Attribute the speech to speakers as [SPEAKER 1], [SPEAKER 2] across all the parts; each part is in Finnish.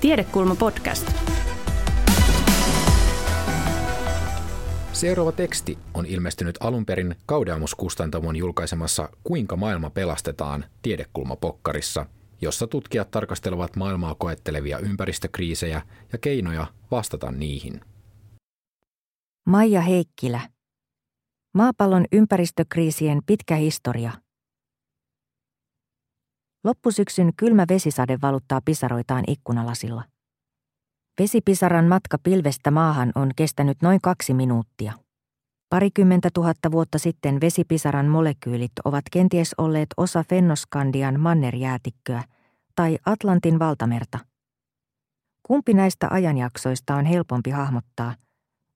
[SPEAKER 1] Tiedekulma podcast.
[SPEAKER 2] Seuraava teksti on ilmestynyt alun perin Kaudeamus-kustantamon julkaisemassa Kuinka maailma pelastetaan tiedekulmapokkarissa, jossa tutkijat tarkastelevat maailmaa koettelevia ympäristökriisejä ja keinoja vastata niihin.
[SPEAKER 3] Maija Heikkilä. Maapallon ympäristökriisien pitkä historia. Loppusyksyn kylmä vesisade valuttaa pisaroitaan ikkunalasilla. Vesipisaran matka pilvestä maahan on kestänyt noin kaksi minuuttia. Parikymmentä tuhatta vuotta sitten vesipisaran molekyylit ovat kenties olleet osa Fennoskandian mannerjäätikköä tai Atlantin valtamerta. Kumpi näistä ajanjaksoista on helpompi hahmottaa?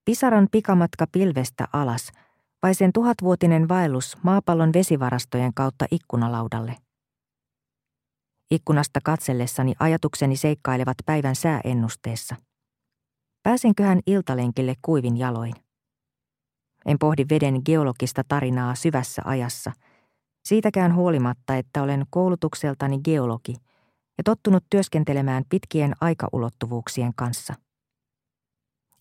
[SPEAKER 3] Pisaran pikamatka pilvestä alas vai sen tuhatvuotinen vaellus maapallon vesivarastojen kautta ikkunalaudalle? Ikkunasta katsellessani ajatukseni seikkailevat päivän sääennusteessa. Pääsenköhän iltalenkille kuivin jaloin? En pohdi veden geologista tarinaa syvässä ajassa, siitäkään huolimatta, että olen koulutukseltani geologi ja tottunut työskentelemään pitkien aikaulottuvuuksien kanssa.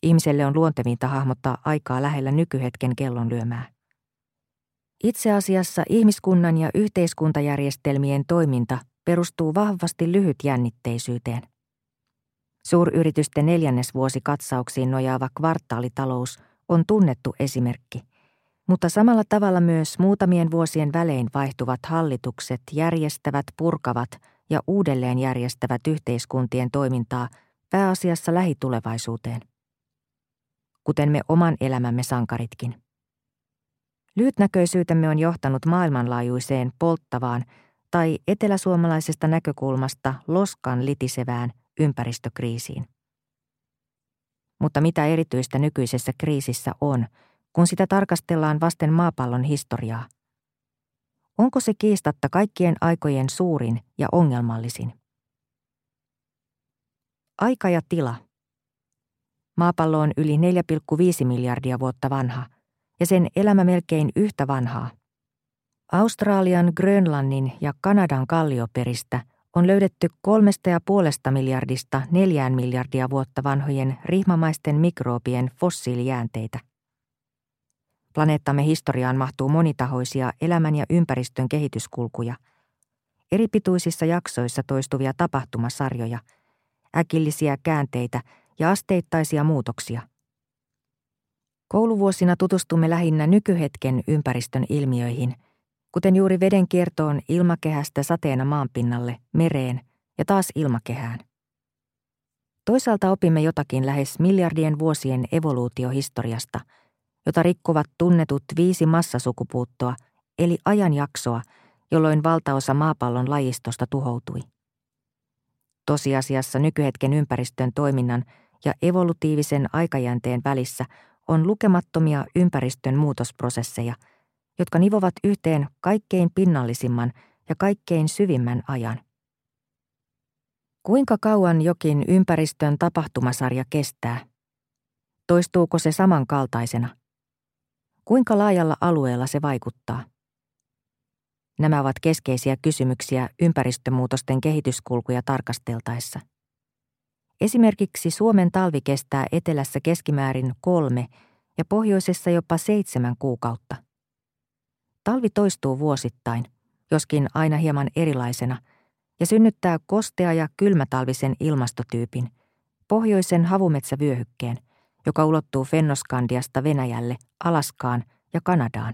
[SPEAKER 3] Ihmiselle on luontevinta hahmottaa aikaa lähellä nykyhetken kellon lyömää. Itse asiassa ihmiskunnan ja yhteiskuntajärjestelmien toiminta perustuu vahvasti lyhytjännitteisyyteen. Suuryritysten neljännesvuosikatsauksiin nojaava kvartaalitalous on tunnettu esimerkki, mutta samalla tavalla myös muutamien vuosien välein vaihtuvat hallitukset järjestävät, purkavat ja uudelleen järjestävät yhteiskuntien toimintaa pääasiassa lähitulevaisuuteen. Kuten me oman elämämme sankaritkin. Lyhytnäköisyytemme on johtanut maailmanlaajuiseen polttavaan tai eteläsuomalaisesta näkökulmasta loskan litisevään ympäristökriisiin. Mutta mitä erityistä nykyisessä kriisissä on, kun sitä tarkastellaan vasten maapallon historiaa? Onko se kiistatta kaikkien aikojen suurin ja ongelmallisin? Aika ja tila. Maapallo on yli 4,5 miljardia vuotta vanha ja sen elämä melkein yhtä vanhaa – Australian, Grönlannin ja Kanadan kallioperistä on löydetty kolmesta ja puolesta miljardista neljään miljardia vuotta vanhojen rihmamaisten mikroobien fossiilijäänteitä. Planeettamme historiaan mahtuu monitahoisia elämän ja ympäristön kehityskulkuja, eri pituisissa jaksoissa toistuvia tapahtumasarjoja, äkillisiä käänteitä ja asteittaisia muutoksia. Kouluvuosina tutustumme lähinnä nykyhetken ympäristön ilmiöihin – kuten juuri veden kiertoon ilmakehästä sateena maanpinnalle, mereen ja taas ilmakehään. Toisaalta opimme jotakin lähes miljardien vuosien evoluutiohistoriasta, jota rikkovat tunnetut viisi massasukupuuttoa, eli ajanjaksoa, jolloin valtaosa maapallon lajistosta tuhoutui. Tosiasiassa nykyhetken ympäristön toiminnan ja evolutiivisen aikajänteen välissä on lukemattomia ympäristön muutosprosesseja – jotka nivovat yhteen kaikkein pinnallisimman ja kaikkein syvimmän ajan. Kuinka kauan jokin ympäristön tapahtumasarja kestää? Toistuuko se samankaltaisena? Kuinka laajalla alueella se vaikuttaa? Nämä ovat keskeisiä kysymyksiä ympäristömuutosten kehityskulkuja tarkasteltaessa. Esimerkiksi Suomen talvi kestää etelässä keskimäärin kolme ja pohjoisessa jopa seitsemän kuukautta. Talvi toistuu vuosittain, joskin aina hieman erilaisena, ja synnyttää kostea ja kylmätalvisen ilmastotyypin, pohjoisen havumetsävyöhykkeen, joka ulottuu Fennoskandiasta Venäjälle, Alaskaan ja Kanadaan.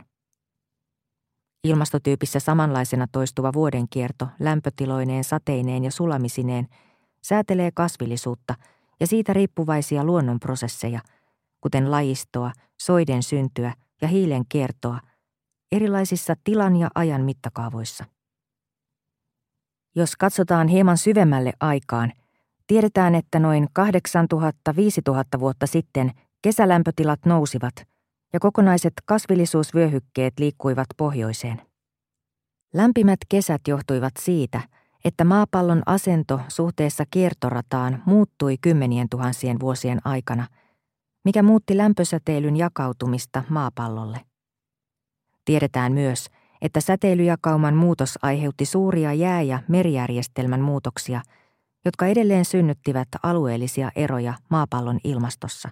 [SPEAKER 3] Ilmastotyypissä samanlaisena toistuva vuodenkierto lämpötiloineen, sateineen ja sulamisineen säätelee kasvillisuutta ja siitä riippuvaisia luonnonprosesseja, kuten lajistoa, soiden syntyä ja hiilen kiertoa erilaisissa tilan ja ajan mittakaavoissa. Jos katsotaan hieman syvemmälle aikaan, tiedetään, että noin 8000-5000 vuotta sitten kesälämpötilat nousivat ja kokonaiset kasvillisuusvyöhykkeet liikkuivat pohjoiseen. Lämpimät kesät johtuivat siitä, että maapallon asento suhteessa kiertorataan muuttui kymmenien tuhansien vuosien aikana, mikä muutti lämpösäteilyn jakautumista maapallolle. Tiedetään myös, että säteilyjakauman muutos aiheutti suuria jää- ja merijärjestelmän muutoksia, jotka edelleen synnyttivät alueellisia eroja maapallon ilmastossa.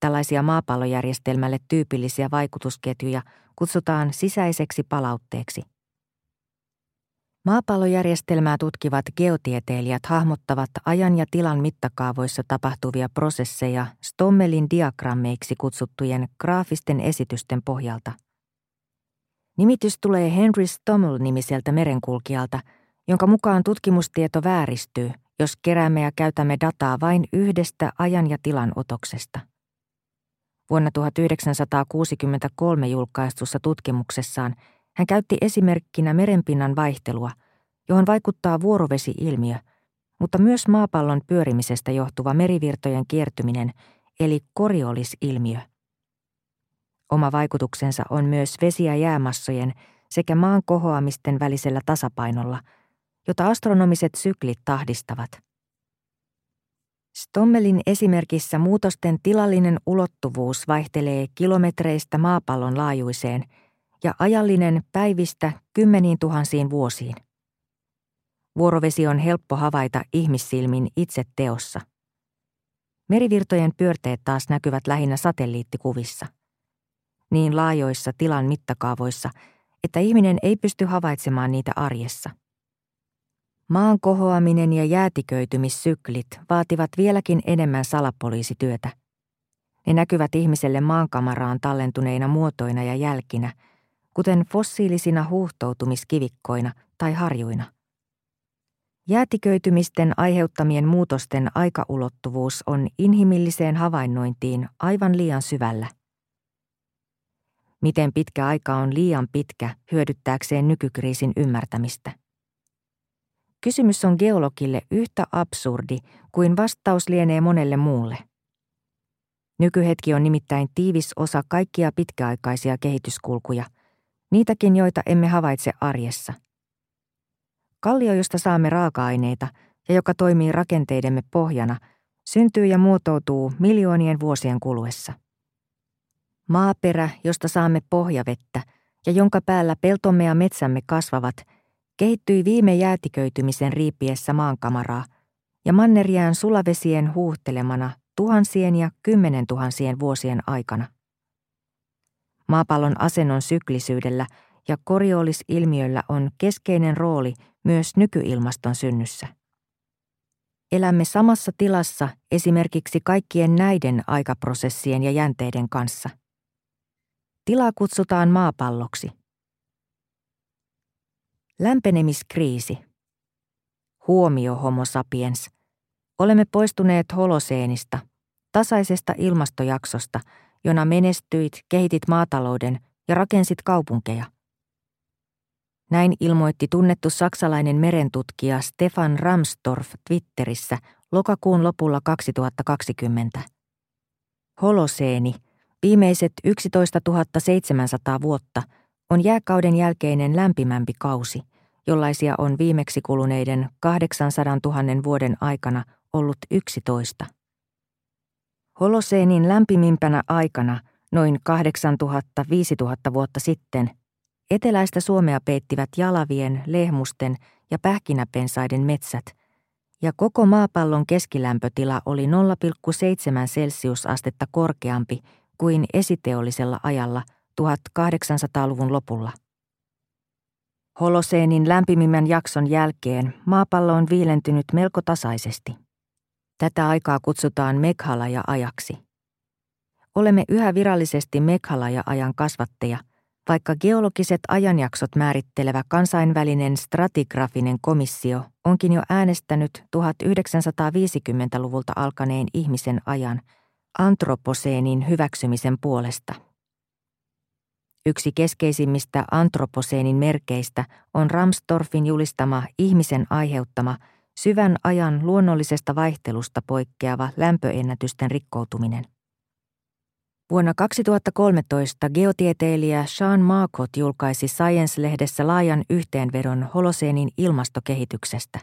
[SPEAKER 3] Tällaisia maapallojärjestelmälle tyypillisiä vaikutusketjuja kutsutaan sisäiseksi palautteeksi. Maapallojärjestelmää tutkivat geotieteilijät hahmottavat ajan ja tilan mittakaavoissa tapahtuvia prosesseja Stommelin diagrammeiksi kutsuttujen graafisten esitysten pohjalta. Nimitys tulee Henry Stommel-nimiseltä merenkulkijalta, jonka mukaan tutkimustieto vääristyy, jos keräämme ja käytämme dataa vain yhdestä ajan ja tilan otoksesta. Vuonna 1963 julkaistussa tutkimuksessaan hän käytti esimerkkinä merenpinnan vaihtelua, johon vaikuttaa vuorovesi-ilmiö, mutta myös maapallon pyörimisestä johtuva merivirtojen kiertyminen, eli koriolisilmiö. Oma vaikutuksensa on myös vesi- ja jäämassojen sekä maan kohoamisten välisellä tasapainolla, jota astronomiset syklit tahdistavat. Stommelin esimerkissä muutosten tilallinen ulottuvuus vaihtelee kilometreistä maapallon laajuiseen ja ajallinen päivistä kymmeniin tuhansiin vuosiin. Vuorovesi on helppo havaita ihmissilmin itse teossa. Merivirtojen pyörteet taas näkyvät lähinnä satelliittikuvissa. Niin laajoissa tilan mittakaavoissa, että ihminen ei pysty havaitsemaan niitä arjessa. Maan kohoaminen ja jäätiköitymissyklit vaativat vieläkin enemmän salapoliisityötä. Ne näkyvät ihmiselle maankamaraan tallentuneina muotoina ja jälkinä, kuten fossiilisina huuhtoutumiskivikkoina tai harjuina. Jäätiköitymisten aiheuttamien muutosten aikaulottuvuus on inhimilliseen havainnointiin aivan liian syvällä. Miten pitkä aika on liian pitkä hyödyttääkseen nykykriisin ymmärtämistä? Kysymys on geologille yhtä absurdi kuin vastaus lienee monelle muulle. Nykyhetki on nimittäin tiivis osa kaikkia pitkäaikaisia kehityskulkuja, niitäkin joita emme havaitse arjessa – Kallio, josta saamme raaka-aineita ja joka toimii rakenteidemme pohjana, syntyy ja muotoutuu miljoonien vuosien kuluessa. Maaperä, josta saamme pohjavettä ja jonka päällä peltomme ja metsämme kasvavat, kehittyi viime jäätiköitymisen riipiessä maankamaraa ja manneriään sulavesien huuhtelemana tuhansien ja kymmenen tuhansien vuosien aikana. Maapallon asennon syklisyydellä ja koriolisilmiöllä on keskeinen rooli myös nykyilmaston synnyssä. Elämme samassa tilassa esimerkiksi kaikkien näiden aikaprosessien ja jänteiden kanssa. Tilaa kutsutaan maapalloksi. Lämpenemiskriisi. Huomio homo sapiens. Olemme poistuneet holoseenista, tasaisesta ilmastojaksosta, jona menestyit, kehitit maatalouden ja rakensit kaupunkeja. Näin ilmoitti tunnettu saksalainen merentutkija Stefan Ramstorff Twitterissä lokakuun lopulla 2020. Holoseeni, viimeiset 11 700 vuotta, on jääkauden jälkeinen lämpimämpi kausi, jollaisia on viimeksi kuluneiden 800 000 vuoden aikana ollut 11. Holoseenin lämpimimpänä aikana, noin 8000-5000 vuotta sitten – Eteläistä Suomea peittivät jalavien, lehmusten ja pähkinäpensaiden metsät, ja koko maapallon keskilämpötila oli 0,7 celsiusastetta korkeampi kuin esiteollisella ajalla 1800-luvun lopulla. Holoseenin lämpimimmän jakson jälkeen maapallo on viilentynyt melko tasaisesti. Tätä aikaa kutsutaan Meghalaja-ajaksi. Olemme yhä virallisesti Meghalaja-ajan kasvatteja – vaikka geologiset ajanjaksot määrittelevä kansainvälinen stratigrafinen komissio onkin jo äänestänyt 1950-luvulta alkaneen ihmisen ajan antroposeenin hyväksymisen puolesta. Yksi keskeisimmistä antroposeenin merkeistä on Ramstorffin julistama ihmisen aiheuttama syvän ajan luonnollisesta vaihtelusta poikkeava lämpöennätysten rikkoutuminen. Vuonna 2013 geotieteilijä Sean Marcot julkaisi Science-lehdessä laajan yhteenvedon holoseenin ilmastokehityksestä.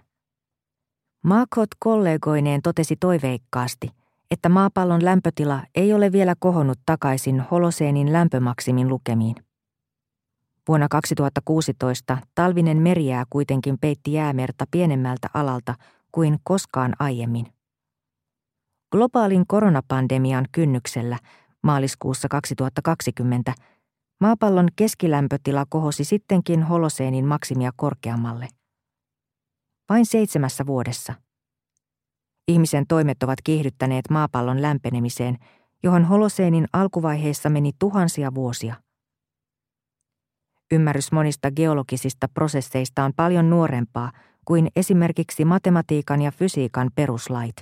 [SPEAKER 3] Marcot kollegoineen totesi toiveikkaasti, että maapallon lämpötila ei ole vielä kohonnut takaisin holoseenin lämpömaksimin lukemiin. Vuonna 2016 talvinen merijää kuitenkin peitti jäämerta pienemmältä alalta kuin koskaan aiemmin. Globaalin koronapandemian kynnyksellä maaliskuussa 2020 maapallon keskilämpötila kohosi sittenkin holoseenin maksimia korkeammalle. Vain seitsemässä vuodessa. Ihmisen toimet ovat kiihdyttäneet maapallon lämpenemiseen, johon holoseenin alkuvaiheessa meni tuhansia vuosia. Ymmärrys monista geologisista prosesseista on paljon nuorempaa kuin esimerkiksi matematiikan ja fysiikan peruslait.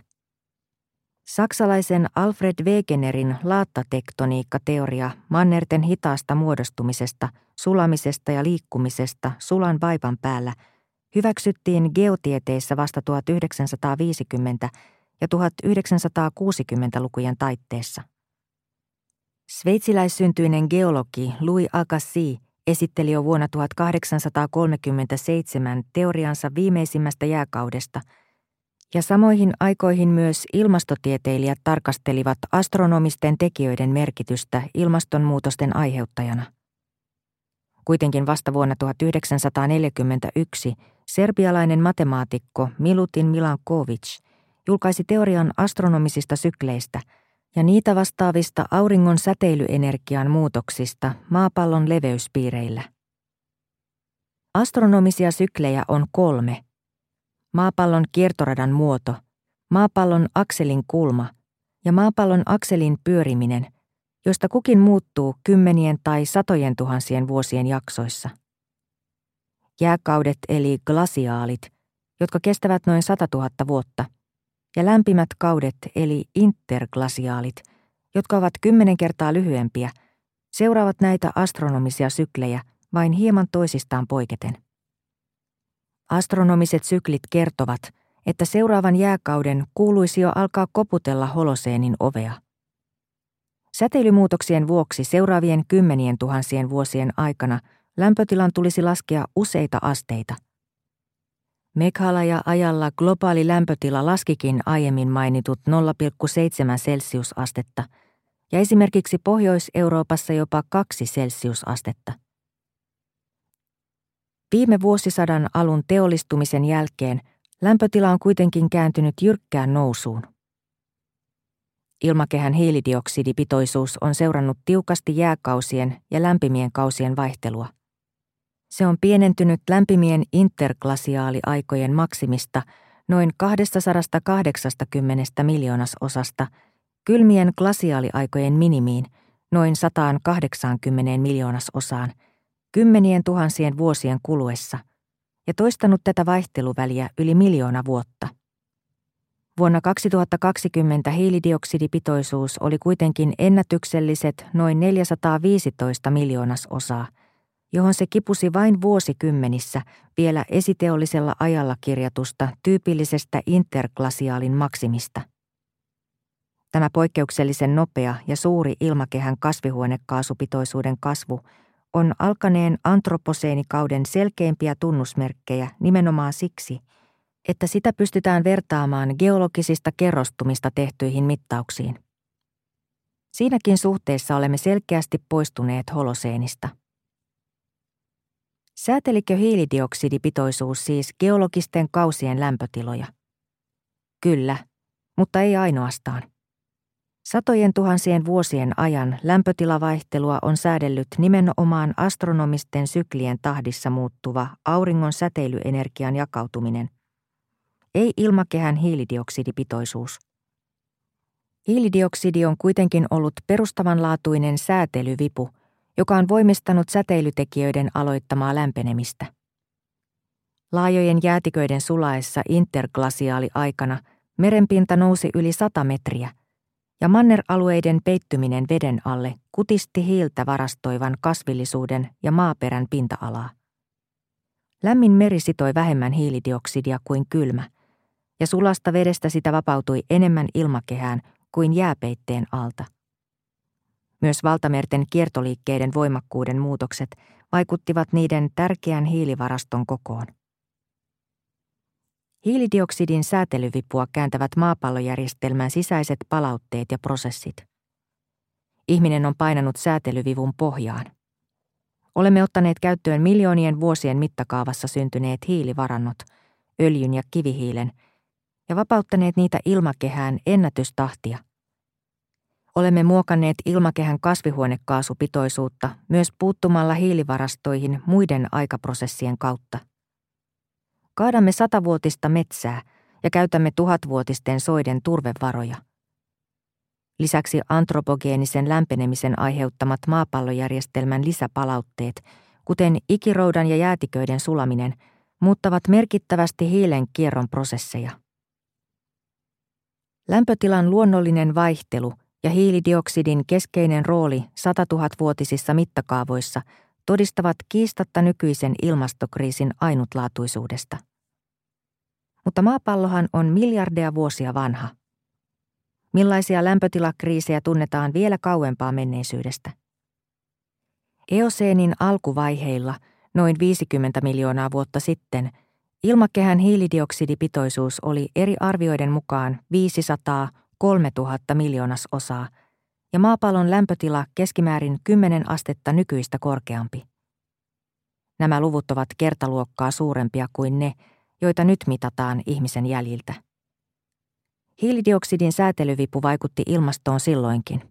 [SPEAKER 3] Saksalaisen Alfred Wegenerin laattatektoniikkateoria mannerten hitaasta muodostumisesta, sulamisesta ja liikkumisesta sulan vaipan päällä hyväksyttiin geotieteissä vasta 1950- ja 1960-lukujen taitteessa. Sveitsiläissyntyinen geologi Louis Agassiz esitteli jo vuonna 1837 teoriansa viimeisimmästä jääkaudesta – ja samoihin aikoihin myös ilmastotieteilijät tarkastelivat astronomisten tekijöiden merkitystä ilmastonmuutosten aiheuttajana. Kuitenkin vasta vuonna 1941 serbialainen matemaatikko Milutin Milankovic julkaisi teorian astronomisista sykleistä ja niitä vastaavista auringon säteilyenergian muutoksista maapallon leveyspiireillä. Astronomisia syklejä on kolme – maapallon kiertoradan muoto, maapallon akselin kulma ja maapallon akselin pyöriminen, josta kukin muuttuu kymmenien tai satojen tuhansien vuosien jaksoissa. Jääkaudet eli glasiaalit, jotka kestävät noin 100 000 vuotta, ja lämpimät kaudet eli interglasiaalit, jotka ovat kymmenen kertaa lyhyempiä, seuraavat näitä astronomisia syklejä vain hieman toisistaan poiketen. Astronomiset syklit kertovat, että seuraavan jääkauden kuuluisi jo alkaa koputella holoseenin ovea. Säteilymuutoksien vuoksi seuraavien kymmenien tuhansien vuosien aikana lämpötilan tulisi laskea useita asteita. Ja ajalla globaali lämpötila laskikin aiemmin mainitut 0,7 celsiusastetta ja esimerkiksi Pohjois-Euroopassa jopa 2 celsiusastetta. Viime vuosisadan alun teollistumisen jälkeen lämpötila on kuitenkin kääntynyt jyrkkään nousuun. Ilmakehän hiilidioksidipitoisuus on seurannut tiukasti jääkausien ja lämpimien kausien vaihtelua. Se on pienentynyt lämpimien interglasiaaliaikojen maksimista noin 280 miljoonasosasta kylmien glasiaaliaikojen minimiin noin 180 miljoonasosaan – kymmenien tuhansien vuosien kuluessa ja toistanut tätä vaihteluväliä yli miljoona vuotta. Vuonna 2020 hiilidioksidipitoisuus oli kuitenkin ennätykselliset noin 415 miljoonasosaa, johon se kipusi vain vuosikymmenissä vielä esiteollisella ajalla kirjatusta tyypillisestä interglasiaalin maksimista. Tämä poikkeuksellisen nopea ja suuri ilmakehän kasvihuonekaasupitoisuuden kasvu on alkaneen antroposeenikauden selkeimpiä tunnusmerkkejä nimenomaan siksi, että sitä pystytään vertaamaan geologisista kerrostumista tehtyihin mittauksiin. Siinäkin suhteessa olemme selkeästi poistuneet holoseenista. Säätelikö hiilidioksidipitoisuus siis geologisten kausien lämpötiloja? Kyllä, mutta ei ainoastaan. Satojen tuhansien vuosien ajan lämpötilavaihtelua on säädellyt nimenomaan astronomisten syklien tahdissa muuttuva auringon säteilyenergian jakautuminen, ei ilmakehän hiilidioksidipitoisuus. Hiilidioksidi on kuitenkin ollut perustavanlaatuinen säätelyvipu, joka on voimistanut säteilytekijöiden aloittamaa lämpenemistä. Laajojen jäätiköiden sulaessa interglasiaaliaikana merenpinta nousi yli 100 metriä – ja manneralueiden peittyminen veden alle kutisti hiiltä varastoivan kasvillisuuden ja maaperän pinta-alaa. Lämmin meri sitoi vähemmän hiilidioksidia kuin kylmä, ja sulasta vedestä sitä vapautui enemmän ilmakehään kuin jääpeitteen alta. Myös valtamerten kiertoliikkeiden voimakkuuden muutokset vaikuttivat niiden tärkeän hiilivaraston kokoon. Hiilidioksidin säätelyvipua kääntävät maapallojärjestelmän sisäiset palautteet ja prosessit. Ihminen on painanut säätelyvivun pohjaan. Olemme ottaneet käyttöön miljoonien vuosien mittakaavassa syntyneet hiilivarannot, öljyn ja kivihiilen, ja vapauttaneet niitä ilmakehään ennätystahtia. Olemme muokanneet ilmakehän kasvihuonekaasupitoisuutta myös puuttumalla hiilivarastoihin muiden aikaprosessien kautta. Kaadamme satavuotista metsää ja käytämme tuhatvuotisten soiden turvevaroja. Lisäksi antropogeenisen lämpenemisen aiheuttamat maapallojärjestelmän lisäpalautteet, kuten ikiroudan ja jäätiköiden sulaminen, muuttavat merkittävästi hiilen kierron prosesseja. Lämpötilan luonnollinen vaihtelu ja hiilidioksidin keskeinen rooli 100 vuotisissa mittakaavoissa todistavat kiistatta nykyisen ilmastokriisin ainutlaatuisuudesta. Mutta maapallohan on miljardeja vuosia vanha. Millaisia lämpötilakriisejä tunnetaan vielä kauempaa menneisyydestä? Eoseenin alkuvaiheilla, noin 50 miljoonaa vuotta sitten, ilmakehän hiilidioksidipitoisuus oli eri arvioiden mukaan 500 3000 miljoonasosaa ja maapallon lämpötila keskimäärin 10 astetta nykyistä korkeampi. Nämä luvut ovat kertaluokkaa suurempia kuin ne, joita nyt mitataan ihmisen jäljiltä. Hiilidioksidin säätelyvipu vaikutti ilmastoon silloinkin.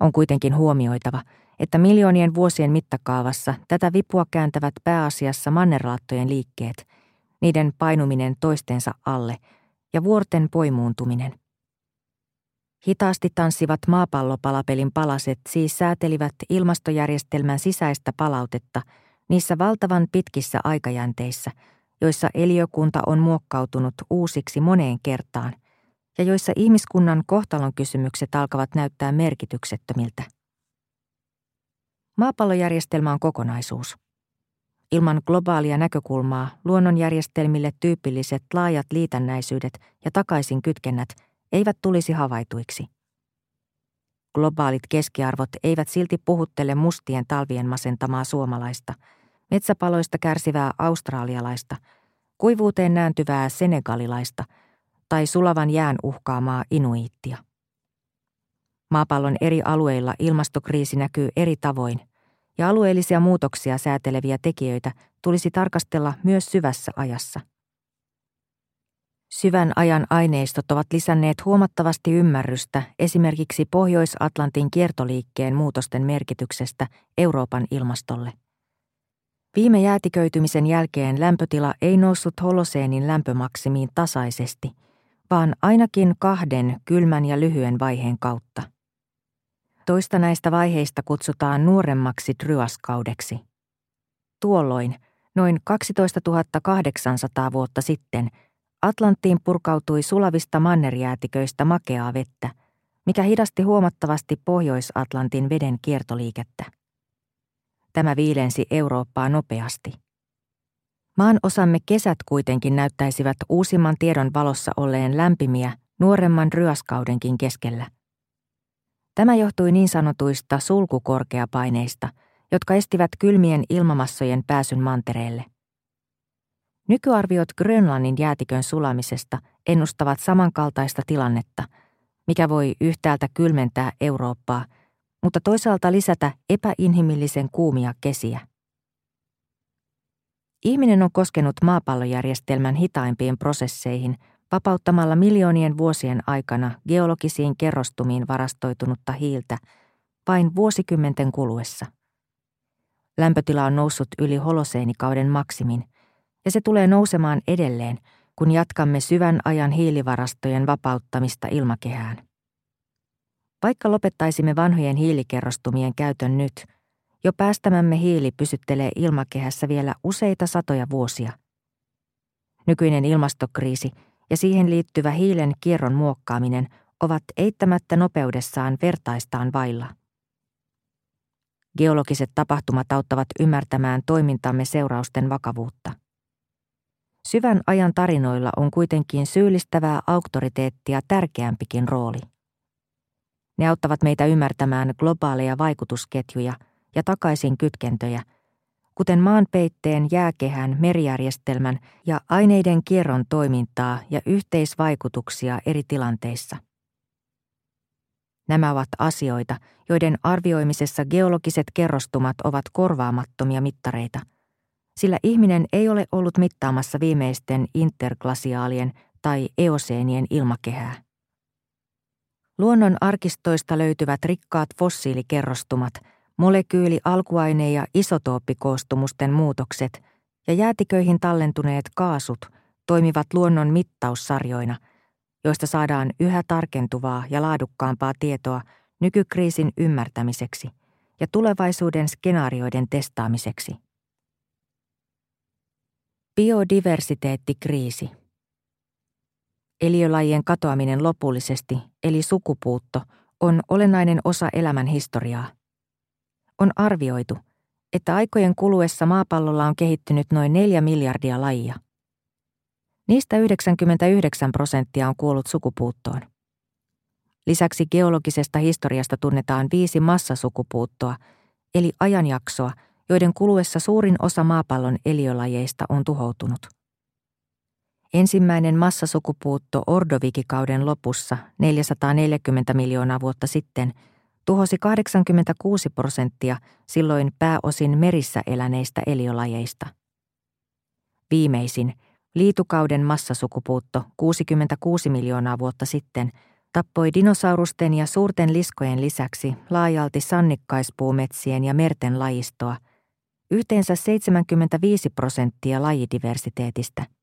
[SPEAKER 3] On kuitenkin huomioitava, että miljoonien vuosien mittakaavassa tätä vipua kääntävät pääasiassa mannerlaattojen liikkeet, niiden painuminen toistensa alle ja vuorten poimuuntuminen. Hitaasti tanssivat maapallopalapelin palaset siis säätelivät ilmastojärjestelmän sisäistä palautetta niissä valtavan pitkissä aikajänteissä, joissa eliökunta on muokkautunut uusiksi moneen kertaan ja joissa ihmiskunnan kohtalon kysymykset alkavat näyttää merkityksettömiltä. Maapallojärjestelmä on kokonaisuus. Ilman globaalia näkökulmaa luonnonjärjestelmille tyypilliset laajat liitännäisyydet ja takaisin kytkennät eivät tulisi havaituiksi. Globaalit keskiarvot eivät silti puhuttele mustien talvien masentamaa suomalaista, metsäpaloista kärsivää australialaista, kuivuuteen nääntyvää senegalilaista tai sulavan jään uhkaamaa inuittia. Maapallon eri alueilla ilmastokriisi näkyy eri tavoin, ja alueellisia muutoksia sääteleviä tekijöitä tulisi tarkastella myös syvässä ajassa – Syvän ajan aineistot ovat lisänneet huomattavasti ymmärrystä esimerkiksi Pohjois-Atlantin kiertoliikkeen muutosten merkityksestä Euroopan ilmastolle. Viime jäätiköitymisen jälkeen lämpötila ei noussut holoseenin lämpömaksimiin tasaisesti, vaan ainakin kahden kylmän ja lyhyen vaiheen kautta. Toista näistä vaiheista kutsutaan nuoremmaksi dryaskaudeksi. Tuolloin, noin 12 800 vuotta sitten, Atlanttiin purkautui sulavista mannerjäätiköistä makeaa vettä, mikä hidasti huomattavasti Pohjois-Atlantin veden kiertoliikettä. Tämä viilensi Eurooppaa nopeasti. Maan osamme kesät kuitenkin näyttäisivät uusimman tiedon valossa olleen lämpimiä nuoremman ryaskaudenkin keskellä. Tämä johtui niin sanotuista sulkukorkeapaineista, jotka estivät kylmien ilmamassojen pääsyn mantereelle. Nykyarviot Grönlannin jäätikön sulamisesta ennustavat samankaltaista tilannetta, mikä voi yhtäältä kylmentää Eurooppaa, mutta toisaalta lisätä epäinhimillisen kuumia kesiä. Ihminen on koskenut maapallojärjestelmän hitaimpiin prosesseihin vapauttamalla miljoonien vuosien aikana geologisiin kerrostumiin varastoitunutta hiiltä vain vuosikymmenten kuluessa. Lämpötila on noussut yli holoseenikauden maksimin – ja se tulee nousemaan edelleen, kun jatkamme syvän ajan hiilivarastojen vapauttamista ilmakehään. Vaikka lopettaisimme vanhojen hiilikerrostumien käytön nyt, jo päästämämme hiili pysyttelee ilmakehässä vielä useita satoja vuosia. Nykyinen ilmastokriisi ja siihen liittyvä hiilen kierron muokkaaminen ovat eittämättä nopeudessaan vertaistaan vailla. Geologiset tapahtumat auttavat ymmärtämään toimintamme seurausten vakavuutta. Syvän ajan tarinoilla on kuitenkin syyllistävää auktoriteettia tärkeämpikin rooli. Ne auttavat meitä ymmärtämään globaaleja vaikutusketjuja ja takaisin kytkentöjä, kuten maanpeitteen, jääkehän, merijärjestelmän ja aineiden kierron toimintaa ja yhteisvaikutuksia eri tilanteissa. Nämä ovat asioita, joiden arvioimisessa geologiset kerrostumat ovat korvaamattomia mittareita, sillä ihminen ei ole ollut mittaamassa viimeisten interglasiaalien tai eoseenien ilmakehää. Luonnon arkistoista löytyvät rikkaat fossiilikerrostumat, molekyyli-, alkuaine- ja isotooppikoostumusten muutokset ja jäätiköihin tallentuneet kaasut toimivat luonnon mittaussarjoina, joista saadaan yhä tarkentuvaa ja laadukkaampaa tietoa nykykriisin ymmärtämiseksi ja tulevaisuuden skenaarioiden testaamiseksi. Biodiversiteettikriisi – Eliölajien katoaminen lopullisesti, eli sukupuutto, on olennainen osa elämän historiaa. On arvioitu, että aikojen kuluessa maapallolla on kehittynyt noin 4 miljardia lajia. Niistä 99 prosenttia on kuollut sukupuuttoon. Lisäksi geologisesta historiasta tunnetaan viisi massasukupuuttoa, eli ajanjaksoa, joiden kuluessa suurin osa maapallon eliölajeista on tuhoutunut. Ensimmäinen massasukupuutto Ordovikikauden lopussa 440 miljoonaa vuotta sitten tuhosi 86 prosenttia silloin pääosin merissä eläneistä eliolajeista. Viimeisin, liitukauden massasukupuutto 66 miljoonaa vuotta sitten tappoi dinosaurusten ja suurten liskojen lisäksi laajalti sannikkaispuumetsien ja merten lajistoa, yhteensä 75 prosenttia lajidiversiteetistä –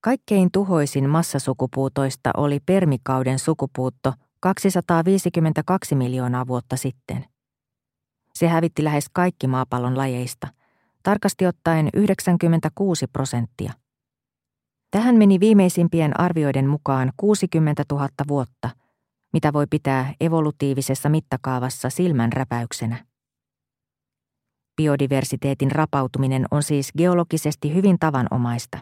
[SPEAKER 3] Kaikkein tuhoisin massasukupuutoista oli permikauden sukupuutto 252 miljoonaa vuotta sitten. Se hävitti lähes kaikki maapallon lajeista, tarkasti ottaen 96 prosenttia. Tähän meni viimeisimpien arvioiden mukaan 60 000 vuotta, mitä voi pitää evolutiivisessa mittakaavassa silmänräpäyksenä. Biodiversiteetin rapautuminen on siis geologisesti hyvin tavanomaista.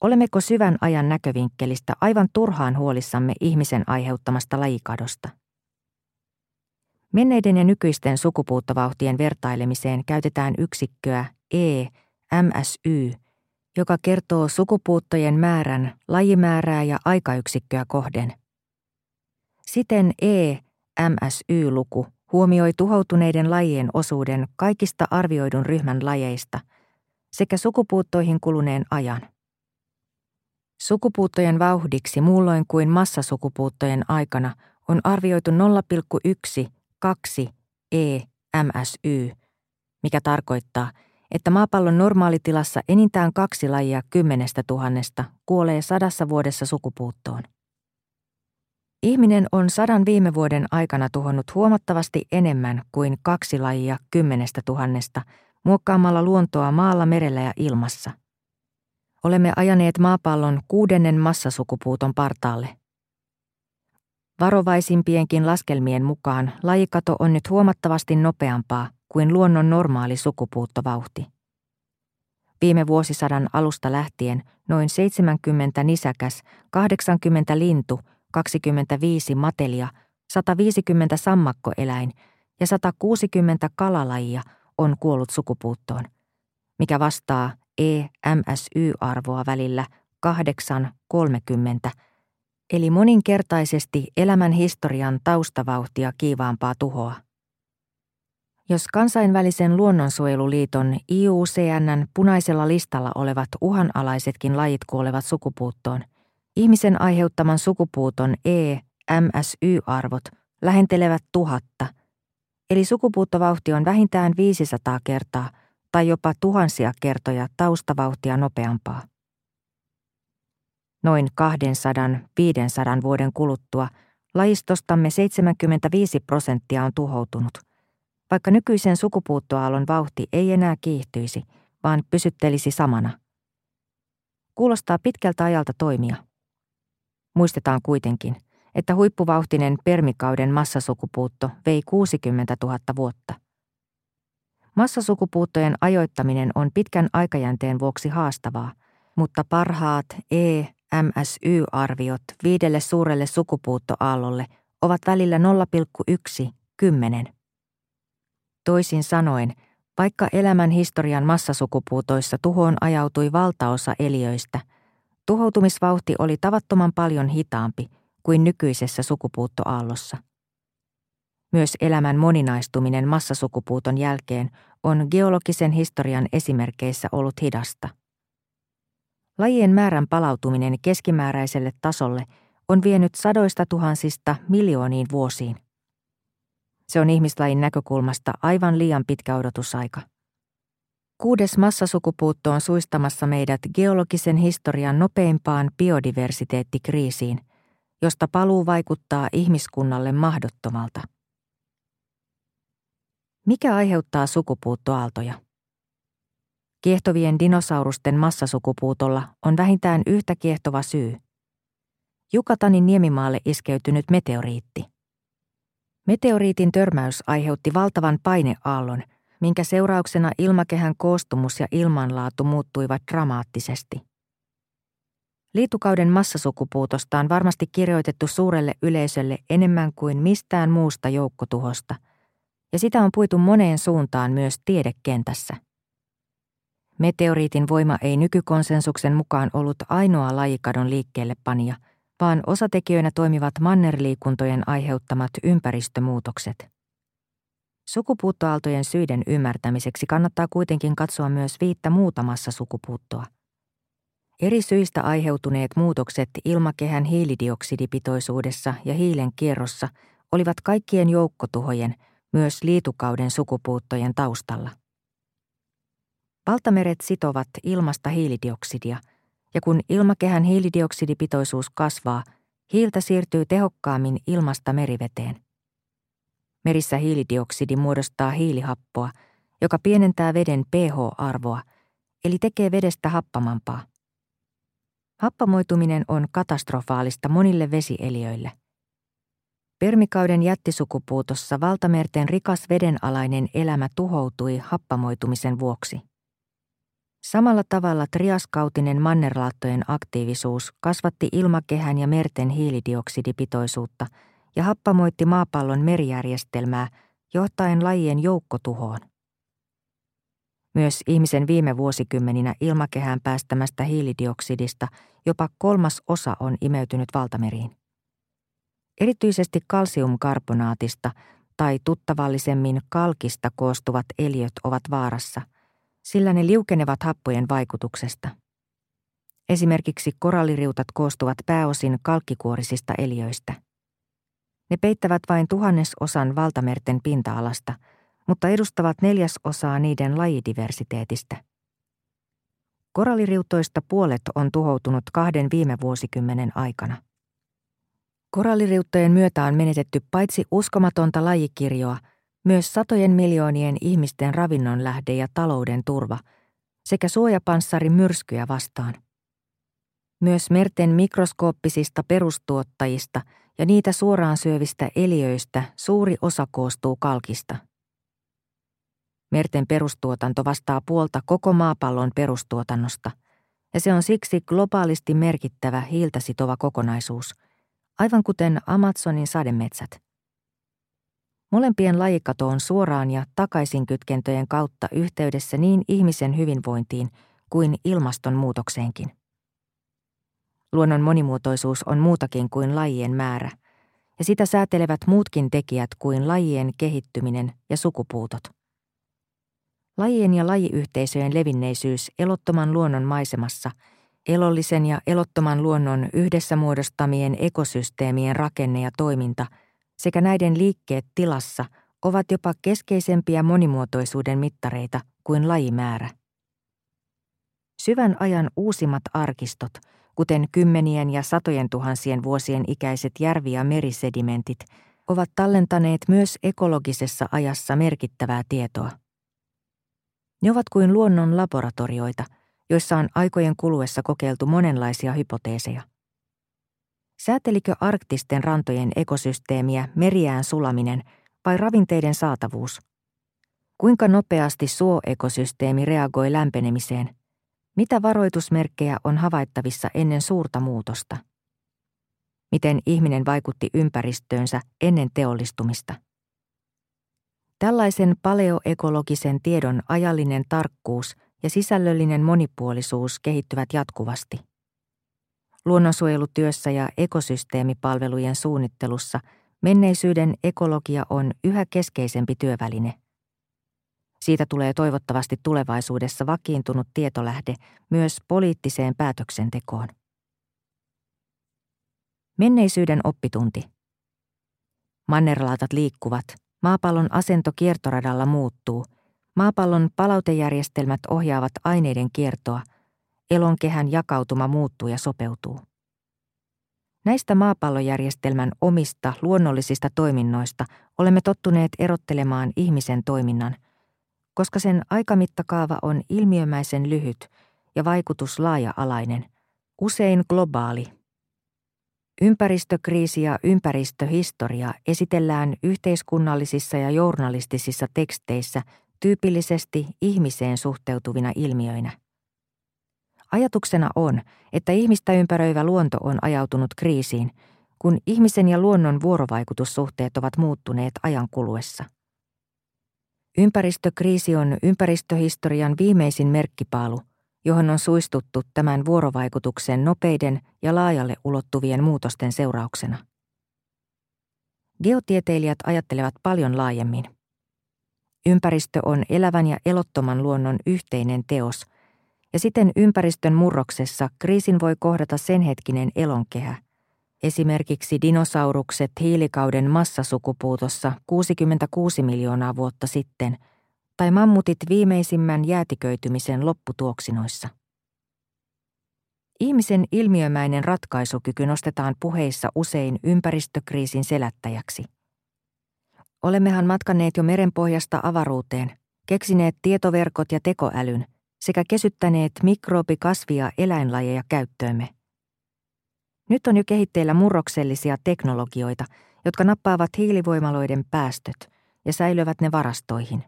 [SPEAKER 3] Olemmeko syvän ajan näkövinkkelistä aivan turhaan huolissamme ihmisen aiheuttamasta lajikadosta? Menneiden ja nykyisten sukupuuttovauhtien vertailemiseen käytetään yksikköä E, MSY, joka kertoo sukupuuttojen määrän, lajimäärää ja aikayksikköä kohden. Siten E, MSY-luku huomioi tuhoutuneiden lajien osuuden kaikista arvioidun ryhmän lajeista sekä sukupuuttoihin kuluneen ajan. Sukupuuttojen vauhdiksi muulloin kuin massasukupuuttojen aikana on arvioitu 0,12 EMSY, mikä tarkoittaa, että maapallon normaalitilassa enintään kaksi lajia kymmenestä tuhannesta kuolee sadassa vuodessa sukupuuttoon. Ihminen on sadan viime vuoden aikana tuhonnut huomattavasti enemmän kuin kaksi lajia kymmenestä tuhannesta muokkaamalla luontoa maalla, merellä ja ilmassa. Olemme ajaneet maapallon kuudennen massasukupuuton partaalle. Varovaisimpienkin laskelmien mukaan lajikato on nyt huomattavasti nopeampaa kuin luonnon normaali sukupuuttovauhti. Viime vuosisadan alusta lähtien noin 70 nisäkäs, 80 lintu, 25 matelia, 150 sammakkoeläin ja 160 kalalajia on kuollut sukupuuttoon, mikä vastaa EMSY-arvoa välillä 8-30, eli moninkertaisesti elämän historian taustavauhtia kiivaampaa tuhoa. Jos kansainvälisen luonnonsuojeluliiton IUCNn punaisella listalla olevat uhanalaisetkin lajit kuolevat sukupuuttoon, ihmisen aiheuttaman sukupuuton EMSY-arvot lähentelevät tuhatta, eli sukupuuttovauhti on vähintään 500 kertaa – tai jopa tuhansia kertoja taustavauhtia nopeampaa. Noin 200-500 vuoden kuluttua lajistostamme 75 prosenttia on tuhoutunut, vaikka nykyisen sukupuuttoaallon vauhti ei enää kiihtyisi, vaan pysyttelisi samana. Kuulostaa pitkältä ajalta toimia. Muistetaan kuitenkin, että huippuvauhtinen permikauden massasukupuutto vei 60 000 vuotta. Massasukupuuttojen ajoittaminen on pitkän aikajänteen vuoksi haastavaa, mutta parhaat EMSY-arviot viidelle suurelle sukupuuttoaallolle ovat välillä 0,1-10. Toisin sanoen, vaikka elämän historian massasukupuutoissa tuhoon ajautui valtaosa eliöistä, tuhoutumisvauhti oli tavattoman paljon hitaampi kuin nykyisessä sukupuuttoaallossa. Myös elämän moninaistuminen massasukupuuton jälkeen on geologisen historian esimerkkeissä ollut hidasta. Lajien määrän palautuminen keskimääräiselle tasolle on vienyt sadoista tuhansista miljooniin vuosiin. Se on ihmislajin näkökulmasta aivan liian pitkä odotusaika. Kuudes massasukupuutto on suistamassa meidät geologisen historian nopeimpaan biodiversiteettikriisiin, josta paluu vaikuttaa ihmiskunnalle mahdottomalta. Mikä aiheuttaa sukupuuttoaaltoja? Kiehtovien dinosaurusten massasukupuutolla on vähintään yhtä kiehtova syy. Jukatanin niemimaalle iskeytynyt meteoriitti. Meteoriitin törmäys aiheutti valtavan paineaallon, minkä seurauksena ilmakehän koostumus ja ilmanlaatu muuttuivat dramaattisesti. Liitukauden massasukupuutosta on varmasti kirjoitettu suurelle yleisölle enemmän kuin mistään muusta joukkotuhosta, ja sitä on puitu moneen suuntaan myös tiedekentässä. Meteoriitin voima ei nykykonsensuksen mukaan ollut ainoa lajikadon liikkeelle panija, vaan osatekijöinä toimivat mannerliikuntojen aiheuttamat ympäristömuutokset. Sukupuuttoaaltojen syiden ymmärtämiseksi kannattaa kuitenkin katsoa myös viittä muutamassa sukupuuttoa. Eri syistä aiheutuneet muutokset ilmakehän hiilidioksidipitoisuudessa ja hiilen kierrossa olivat kaikkien joukkotuhojen, myös liitukauden sukupuuttojen taustalla. Valtameret sitovat ilmasta hiilidioksidia, ja kun ilmakehän hiilidioksidipitoisuus kasvaa, hiiltä siirtyy tehokkaammin ilmasta meriveteen. Merissä hiilidioksidi muodostaa hiilihappoa, joka pienentää veden pH-arvoa, eli tekee vedestä happamampaa. Happamoituminen on katastrofaalista monille vesieliöille. Permikauden jättisukupuutossa valtamerten rikas vedenalainen elämä tuhoutui happamoitumisen vuoksi. Samalla tavalla triaskautinen mannerlaattojen aktiivisuus kasvatti ilmakehän ja merten hiilidioksidipitoisuutta ja happamoitti maapallon merijärjestelmää johtaen lajien joukkotuhoon. Myös ihmisen viime vuosikymmeninä ilmakehään päästämästä hiilidioksidista jopa kolmas osa on imeytynyt valtameriin. Erityisesti kalsiumkarbonaatista tai tuttavallisemmin kalkista koostuvat eliöt ovat vaarassa – sillä ne liukenevat happojen vaikutuksesta. Esimerkiksi koralliriutat koostuvat pääosin kalkkikuorisista eliöistä. Ne peittävät vain tuhannesosan valtamerten pinta-alasta, mutta edustavat neljäsosaa niiden lajidiversiteetistä. Koralliriutoista puolet on tuhoutunut kahden viime vuosikymmenen aikana. Koralliriuttojen myötä on menetetty paitsi uskomatonta lajikirjoa – myös satojen miljoonien ihmisten ravinnonlähde ja talouden turva sekä suojapanssari myrskyjä vastaan. Myös merten mikroskooppisista perustuottajista ja niitä suoraan syövistä eliöistä suuri osa koostuu kalkista. Merten perustuotanto vastaa puolta koko maapallon perustuotannosta, ja se on siksi globaalisti merkittävä hiiltä sitova kokonaisuus, aivan kuten Amazonin sademetsät. Molempien lajikato on suoraan ja takaisinkytkentöjen kautta yhteydessä niin ihmisen hyvinvointiin kuin ilmastonmuutokseenkin. Luonnon monimuotoisuus on muutakin kuin lajien määrä, ja sitä säätelevät muutkin tekijät kuin lajien kehittyminen ja sukupuutot. Lajien ja lajiyhteisöjen levinneisyys elottoman luonnon maisemassa, elollisen ja elottoman luonnon yhdessä muodostamien ekosysteemien rakenne ja toiminta – sekä näiden liikkeet tilassa ovat jopa keskeisempiä monimuotoisuuden mittareita kuin lajimäärä. Syvän ajan uusimmat arkistot, kuten kymmenien ja satojen tuhansien vuosien ikäiset järvi- ja merisedimentit, ovat tallentaneet myös ekologisessa ajassa merkittävää tietoa. Ne ovat kuin luonnon laboratorioita, joissa on aikojen kuluessa kokeiltu monenlaisia hypoteeseja. Säätelikö arktisten rantojen ekosysteemiä meriään sulaminen vai ravinteiden saatavuus? Kuinka nopeasti suoekosysteemi reagoi lämpenemiseen? Mitä varoitusmerkkejä on havaittavissa ennen suurta muutosta? Miten ihminen vaikutti ympäristöönsä ennen teollistumista? Tällaisen paleoekologisen tiedon ajallinen tarkkuus ja sisällöllinen monipuolisuus kehittyvät jatkuvasti. Luonnonsuojelutyössä ja ekosysteemipalvelujen suunnittelussa menneisyyden ekologia on yhä keskeisempi työväline. Siitä tulee toivottavasti tulevaisuudessa vakiintunut tietolähde myös poliittiseen päätöksentekoon. Menneisyyden oppitunti. Mannerlaatat liikkuvat, maapallon asento kiertoradalla muuttuu, maapallon palautejärjestelmät ohjaavat aineiden kiertoa, elonkehän jakautuma muuttuu ja sopeutuu. Näistä maapallojärjestelmän omista luonnollisista toiminnoista olemme tottuneet erottelemaan ihmisen toiminnan, koska sen aikamittakaava on ilmiömäisen lyhyt ja vaikutus laaja-alainen, usein globaali. Ympäristökriisi ja ympäristöhistoria esitellään yhteiskunnallisissa ja journalistisissa teksteissä tyypillisesti ihmiseen suhteutuvina ilmiöinä. Ajatuksena on, että ihmistä ympäröivä luonto on ajautunut kriisiin, kun ihmisen ja luonnon vuorovaikutussuhteet ovat muuttuneet ajan kuluessa. Ympäristökriisi on ympäristöhistorian viimeisin merkkipaalu, johon on suistuttu tämän vuorovaikutuksen nopeiden ja laajalle ulottuvien muutosten seurauksena. Geotieteilijät ajattelevat paljon laajemmin. Ympäristö on elävän ja elottoman luonnon yhteinen teos – ja siten ympäristön murroksessa kriisin voi kohdata sen hetkinen elonkehä. Esimerkiksi dinosaurukset hiilikauden massasukupuutossa 66 miljoonaa vuotta sitten tai mammutit viimeisimmän jäätiköitymisen lopputuoksinoissa. Ihmisen ilmiömäinen ratkaisukyky nostetaan puheissa usein ympäristökriisin selättäjäksi. Olemmehan matkanneet jo merenpohjasta avaruuteen, keksineet tietoverkot ja tekoälyn – sekä kesyttäneet mikroobi-, ja eläinlajeja käyttöömme. Nyt on jo kehitteillä murroksellisia teknologioita, jotka nappaavat hiilivoimaloiden päästöt ja säilyvät ne varastoihin.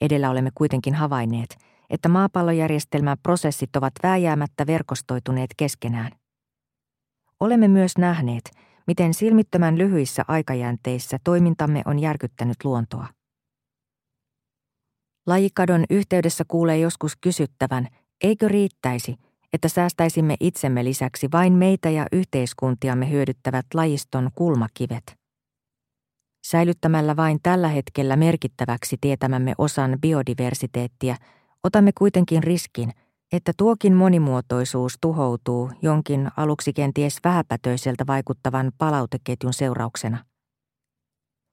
[SPEAKER 3] Edellä olemme kuitenkin havainneet, että maapallojärjestelmän prosessit ovat vääjäämättä verkostoituneet keskenään. Olemme myös nähneet, miten silmittömän lyhyissä aikajänteissä toimintamme on järkyttänyt luontoa. Lajikadon yhteydessä kuulee joskus kysyttävän, eikö riittäisi, että säästäisimme itsemme lisäksi vain meitä ja yhteiskuntiamme hyödyttävät lajiston kulmakivet. Säilyttämällä vain tällä hetkellä merkittäväksi tietämämme osan biodiversiteettiä, otamme kuitenkin riskin, että tuokin monimuotoisuus tuhoutuu jonkin aluksi kenties vähäpätöiseltä vaikuttavan palauteketjun seurauksena.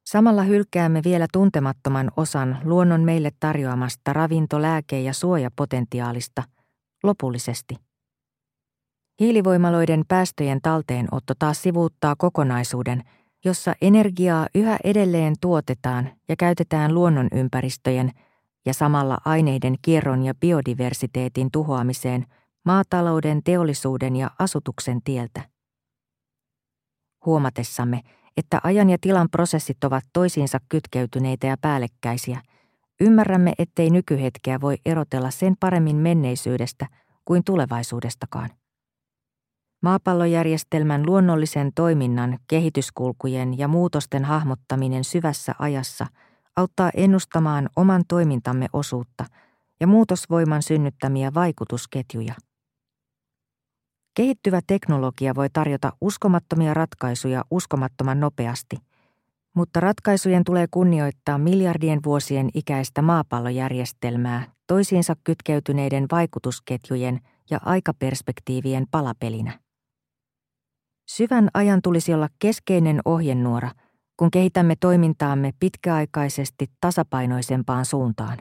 [SPEAKER 3] Samalla hylkäämme vielä tuntemattoman osan luonnon meille tarjoamasta ravinto-, lääke- ja suojapotentiaalista lopullisesti. Hiilivoimaloiden päästöjen talteenotto taas sivuuttaa kokonaisuuden, jossa energiaa yhä edelleen tuotetaan ja käytetään luonnonympäristöjen ja samalla aineiden kierron ja biodiversiteetin tuhoamiseen maatalouden, teollisuuden ja asutuksen tieltä. Huomatessamme, että ajan ja tilan prosessit ovat toisiinsa kytkeytyneitä ja päällekkäisiä, ymmärrämme, ettei nykyhetkeä voi erotella sen paremmin menneisyydestä kuin tulevaisuudestakaan. Maapallojärjestelmän luonnollisen toiminnan, kehityskulkujen ja muutosten hahmottaminen syvässä ajassa auttaa ennustamaan oman toimintamme osuutta ja muutosvoiman synnyttämiä vaikutusketjuja – Kehittyvä teknologia voi tarjota uskomattomia ratkaisuja uskomattoman nopeasti, mutta ratkaisujen tulee kunnioittaa miljardien vuosien ikäistä maapallojärjestelmää toisiinsa kytkeytyneiden vaikutusketjujen ja aikaperspektiivien palapelinä. Syvän ajan tulisi olla keskeinen ohjenuora, kun kehitämme toimintaamme pitkäaikaisesti tasapainoisempaan suuntaan.